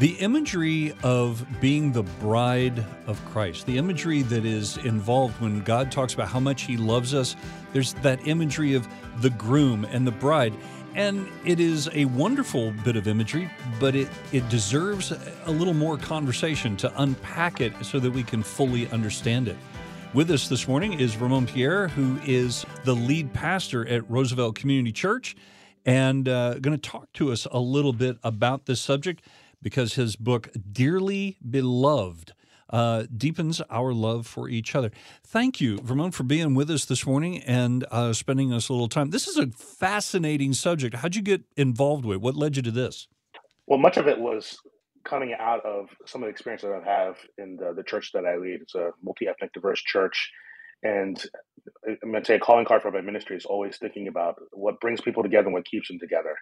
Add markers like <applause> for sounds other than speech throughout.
The imagery of being the bride of Christ, the imagery that is involved when God talks about how much He loves us, there's that imagery of the groom and the bride. And it is a wonderful bit of imagery, but it, it deserves a little more conversation to unpack it so that we can fully understand it. With us this morning is Vermon Pierre, who is the lead pastor at Roosevelt Community Church, and uh, going to talk to us a little bit about this subject because his book, Dearly Beloved, uh, deepens our love for each other. Thank you, Vermon, for being with us this morning and uh, spending us a little time. This is a fascinating subject. How'd you get involved with? It? What led you to this? Well, much of it was coming out of some of the experience that I have in the, the church that I lead. It's a multi-ethnic, diverse church, and I'm going to say a calling card for my ministry is always thinking about what brings people together and what keeps them together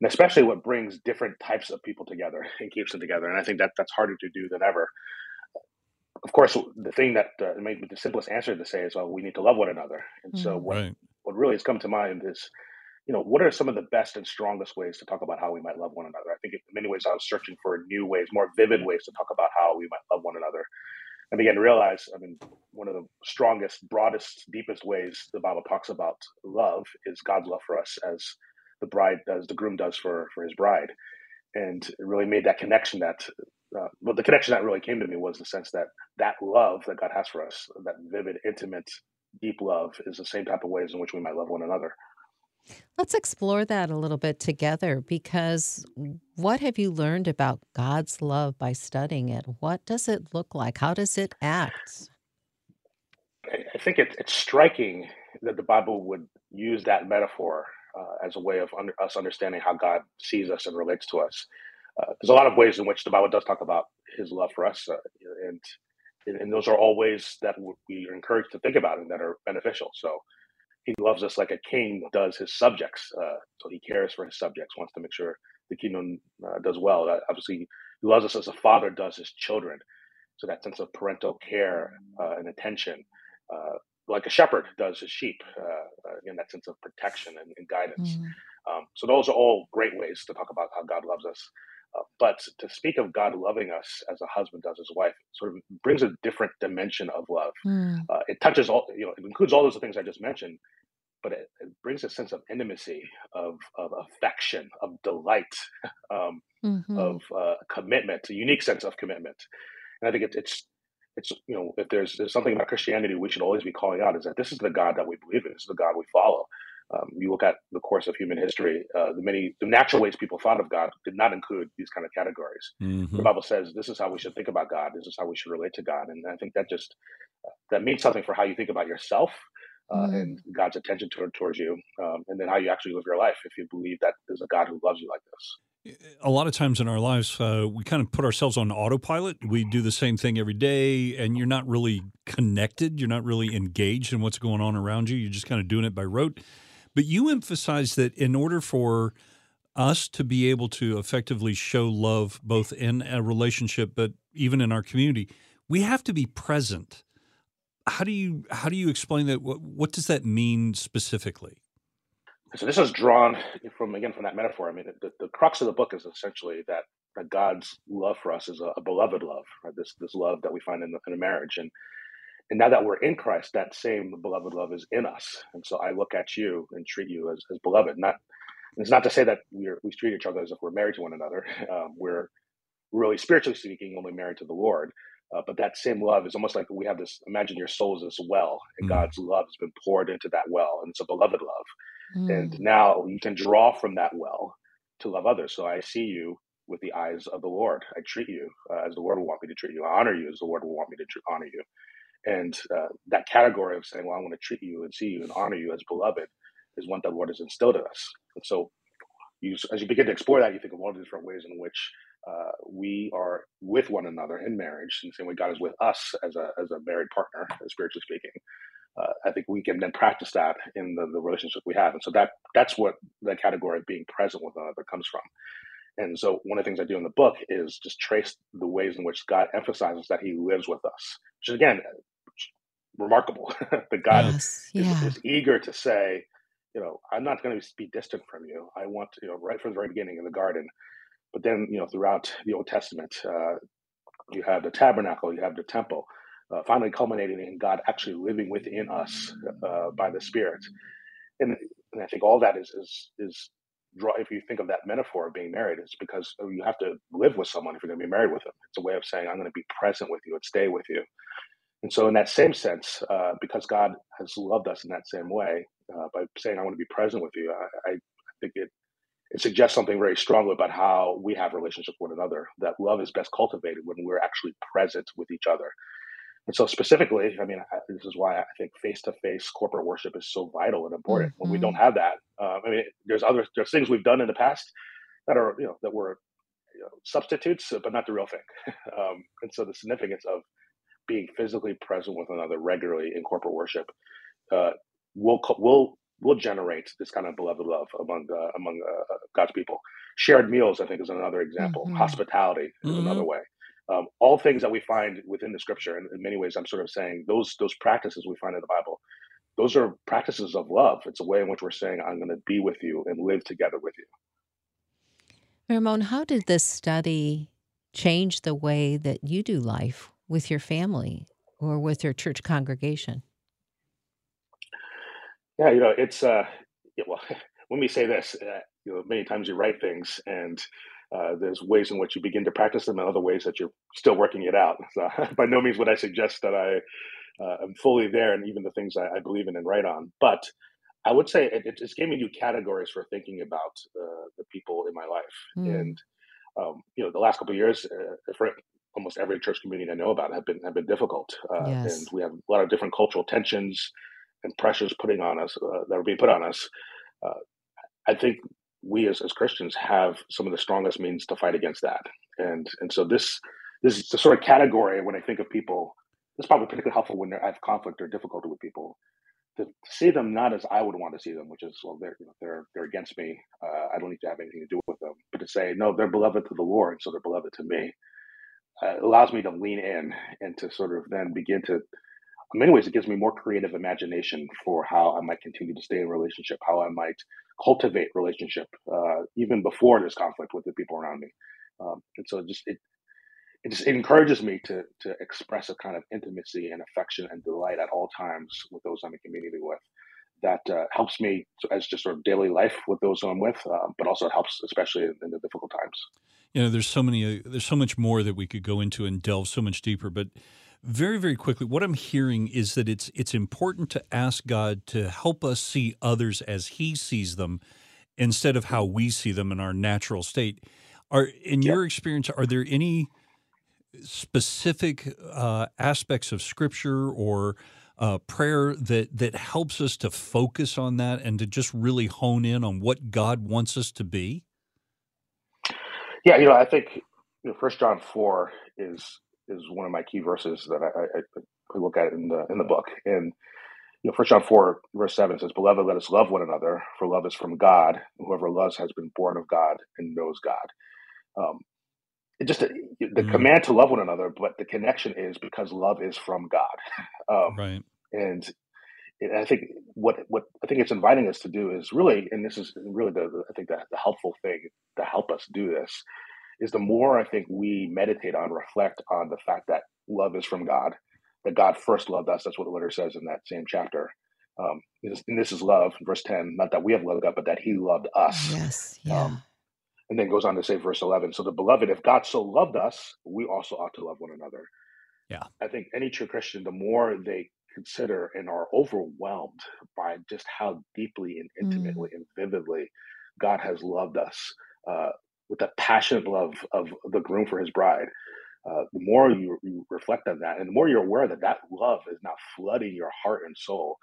and especially what brings different types of people together <laughs> and keeps them together. And I think that that's harder to do than ever. Of course, the thing that uh, maybe the simplest answer to say is, well, we need to love one another. And mm-hmm. so, what right. what really has come to mind is, you know, what are some of the best and strongest ways to talk about how we might love one another? I think in many ways I was searching for new ways, more vivid ways to talk about how we might love one another. And began to realize, I mean, one of the strongest, broadest, deepest ways the Bible talks about love is God's love for us as the bride does, the groom does for for his bride, and it really made that connection. That uh, well, the connection that really came to me was the sense that that love that God has for us, that vivid, intimate, deep love, is the same type of ways in which we might love one another. Let's explore that a little bit together because what have you learned about God's love by studying it? What does it look like? How does it act? I think it, it's striking that the Bible would use that metaphor uh, as a way of under, us understanding how God sees us and relates to us. Uh, there's a lot of ways in which the Bible does talk about His love for us, uh, and and those are all ways that we are encouraged to think about and that are beneficial. So He loves us like a king does his subjects. Uh, so He cares for His subjects, wants to make sure the kingdom uh, does well. Uh, obviously, He loves us as a father does his children. So that sense of parental care and attention like a shepherd does his sheep, uh, in that sense of protection and, and guidance. Mm. Um, so those are all great ways to talk about how God loves us. Uh, but to speak of God loving us as a husband does his wife sort of brings a different dimension of love. Mm. Uh, it touches all, you know, it includes all those things I just mentioned, but it, it brings a sense of intimacy, of, of affection, of delight, <laughs> um, mm-hmm. of uh, commitment, a unique sense of commitment. And I think it, it's it's you know if there's, there's something about Christianity we should always be calling out is that this is the God that we believe in. This is the God we follow. Um, you look at the course of human history, uh, the many the natural ways people thought of God did not include these kind of categories. Mm-hmm. The Bible says this is how we should think about God. This is how we should relate to God, and I think that just uh, that means something for how you think about yourself uh, mm-hmm. and God's attention toward, towards you, um, and then how you actually live your life if you believe that there's a God who loves you like this a lot of times in our lives, uh, we kind of put ourselves on autopilot. We do the same thing every day, and you're not really connected. You're not really engaged in what's going on around you. You're just kind of doing it by rote. But you emphasize that in order for us to be able to effectively show love, both in a relationship, but even in our community, we have to be present. How do you how do you explain that? What, what does that mean specifically? So this is drawn from again from that metaphor. I mean, the, the crux of the book is essentially that that God's love for us is a, a beloved love, right? This this love that we find in, the, in a marriage, and and now that we're in Christ, that same beloved love is in us. And so I look at you and treat you as, as beloved. Not it's not to say that we're we treat each other as if we're married to one another. <laughs> Um, we're really spiritually speaking only married to the Lord. Uh, but that same love is almost like we have this imagine your souls as well, and mm. God's love has been poured into that well, and it's a beloved love. Mm. And now you can draw from that well to love others. So I see you with the eyes of the Lord. I treat you uh, as the Lord will want me to treat you. I honor you as the Lord will want me to tr- honor you. And uh, that category of saying, well, I want to treat you and see you and honor you as beloved is one that the Lord has instilled in us. And so you, as you begin to explore that, you think of all the different ways in which uh, we are with one another in marriage, in the same way God is with us as a, as a married partner, spiritually speaking uh, I think we can then practice that in the, the relationship we have. And so that that's what the category of being present with another comes from. And so one of the things I do in the book is just trace the ways in which God emphasizes that he lives with us, which is again remarkable <laughs> that God yes, yeah. is, is, eager to say, you know, I'm not going to be distant from you. I want to, you know, right from the very beginning in the garden, But then, you know, throughout the Old Testament, uh, you have the tabernacle, you have the temple, uh, finally culminating in God actually living within us uh, by the Spirit. And, and I think all that is is is draw. If you think of that metaphor of being married, it's because you have to live with someone if you're going to be married with them. It's a way of saying I'm going to be present with you and stay with you. And so, in that same sense, uh, because God has loved us in that same way, uh, by saying I want to be present with you, I, I think it it suggests something very strongly about how we have relationships with one another. That love is best cultivated when we're actually present with each other. And so, specifically, I mean, I, this is why I think face-to-face corporate worship is so vital and important. Mm-hmm. When we don't mm-hmm. have that, uh, I mean, there's other there's things we've done in the past that are you know that were you know, substitutes, but not the real thing. <laughs> um, and so, the significance of being physically present with another regularly in corporate worship uh, will will will generate this kind of beloved love among uh, among uh, God's people. Shared meals, I think, is another example. Mm-hmm. Hospitality is mm-hmm. another way. Um, all things that we find within the Scripture, and in many ways, I'm sort of saying those those practices we find in the Bible. Those are practices of love. It's a way in which we're saying, "I'm going to be with you and live together with you." Vermon, how did this study change the way that you do life with your family or with your church congregation? Yeah, you know, it's uh, yeah, well, <laughs> when we say this, uh, you know, many times you write things, and uh, there's ways in which you begin to practice them, and other ways that you're still working it out. So, <laughs> by no means would I suggest that I uh, am fully there, and even the things I, I, believe in and write on. But I would say it, it, it's gave me new categories for thinking about uh, the people in my life, mm. and um, you know, the last couple of years, uh, for almost every church community I know about have been have been difficult, uh, yes. and we have a lot of different cultural tensions and pressures putting on us uh, that are being put on us. Uh, I think we as, as Christians have some of the strongest means to fight against that, and and so this this is the sort of category when I think of people. It's probably particularly helpful when I have conflict or difficulty with people to see them not as I would want to see them, which is well, they're you know, they're they're against me. Uh, I don't need to have anything to do with them, but to say no, they're beloved to the Lord, so they're beloved to me uh, allows me to lean in and to sort of then begin to in many ways it gives me more creative imagination for how i might continue to stay in relationship how i might cultivate relationship uh, even before there's conflict with the people around me um, and so it just it it just it encourages me to to express a kind of intimacy and affection and delight at all times with those i'm in community with that uh, helps me as just sort of daily life with those I'm with, uh, but also it helps especially in, in the difficult times you know, there's so many, uh, there's so much more that we could go into and delve so much deeper. But very, very quickly, what I'm hearing is that it's it's important to ask God to help us see others as He sees them, instead of how we see them in our natural state. Are in your experience, are there any specific uh, aspects of Scripture or uh, prayer that that helps us to focus on that and to just really hone in on what God wants us to be? Yeah, you know, I think you know, First John four is is one of my key verses that I, I, I look at in the in the book. And you know, First John four verse seven says, "Beloved, let us love one another, for love is from God. Whoever loves has been born of God and knows God." Um, it just the mm. command to love one another, but the connection is because love is from God. <laughs> Um, right. And I think what what I think it's inviting us to do is really, and this is really the, the I think that the helpful thing to help us do this is the more I think we meditate on, reflect on the fact that love is from God, that God first loved us. That's what the letter says in that same chapter. Um, and this is love, verse 10, not that we have loved God, but that he loved us. Yes. Yeah. Um, and then goes on to say, verse 11, so the beloved, if God so loved us, we also ought to love one another. Yeah. I think any true Christian, the more they consider and are overwhelmed by just how deeply and intimately mm. and vividly God has loved us uh, with the passionate love of the groom for his bride. Uh, the more you, you, reflect on that, and the more you're aware that that love is now flooding your heart and soul,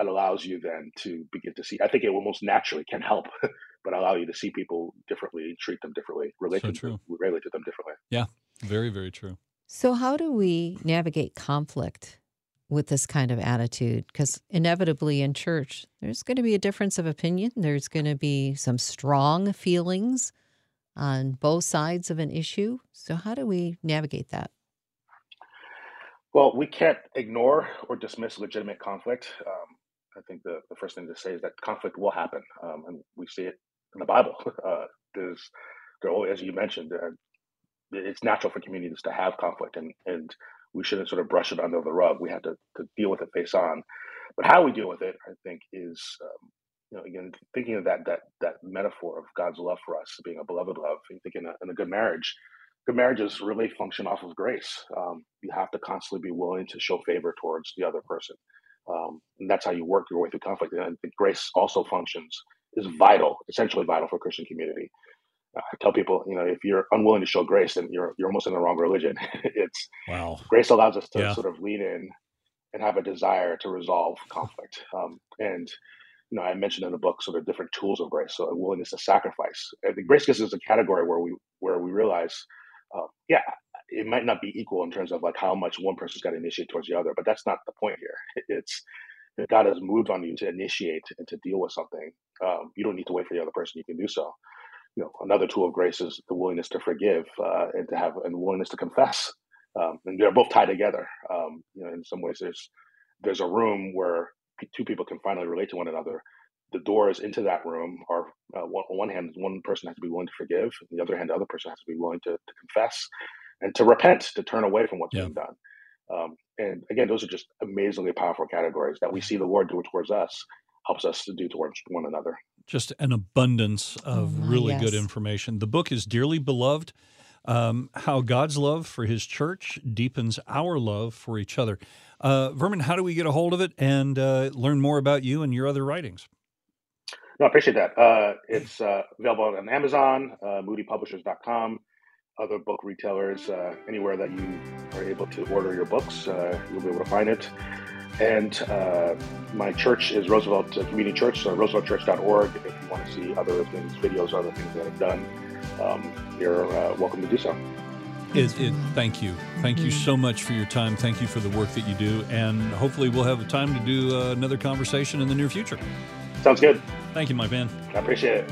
it allows you then to begin to see. I think it will most naturally can help, <laughs> but allow you to see people differently, treat them differently, relate, so to, them, relate to them differently. Yeah, very, very true. So, how do we navigate conflict with this kind of attitude because inevitably in church there's going to be a difference of opinion there's going to be some strong feelings on both sides of an issue so how do we navigate that well we can't ignore or dismiss legitimate conflict um, i think the, the first thing to say is that conflict will happen um, and we see it in the bible <laughs> uh, there's as you mentioned, uh, it's natural for communities to have conflict, and and we shouldn't sort of brush it under the rug. We have to, to deal with it face on. But how we deal with it, I think, is um, you know again thinking of that that that metaphor of God's love for us being a beloved love. You think in a, in a good marriage, good marriages really function off of grace. Um, you have to constantly be willing to show favor towards the other person, um, and that's how you work your way through conflict. And I grace also functions is vital, essentially vital for Christian community. I tell people, you know, if you're unwilling to show grace, then you're you're almost in the wrong religion. <laughs> it's wow. Grace allows us to yeah. sort of lean in and have a desire to resolve conflict. Um, and you know, I mentioned in the book sort of different tools of grace. So a willingness to sacrifice. I think grace is a category where we where we realize, uh, yeah, it might not be equal in terms of like how much one person's got to initiate towards the other, but that's not the point here. <laughs> It's God has moved on you to initiate and to deal with something, um, you don't need to wait for the other person. You can do so you know, another tool of grace is the willingness to forgive uh, and to have and willingness to confess. Um, and they're both tied together. Um, you know, in some ways, there's there's a room where two people can finally relate to one another. The doors into that room are uh, one, on one hand, one person has to be willing to forgive. On the other hand, the other person has to be willing to, to confess and to repent, to turn away from what's yeah. being done. Um, and again, those are just amazingly powerful categories that we see the Lord do towards us, helps us to do towards one another just an abundance of oh, really yes. good information. The book is dearly beloved. Um, how God's love for His church deepens our love for each other. Uh, Vermon, how do we get a hold of it and uh, learn more about you and your other writings? No, I appreciate that. Uh, it's uh, available on Amazon, uh, moodypublishers.com, other book retailers, uh, anywhere that you are able to order your books, you'll be able to find it. And uh, my church is Roosevelt Community Church, so rooseveltchurch.org. If you want to see other things, videos, other things that I've done, um, you're uh, welcome to do so. It, it, thank you. Thank you so much for your time. Thank you for the work that you do. And hopefully, we'll have a time to do uh, another conversation in the near future. Sounds good. Thank you, my man. I appreciate it.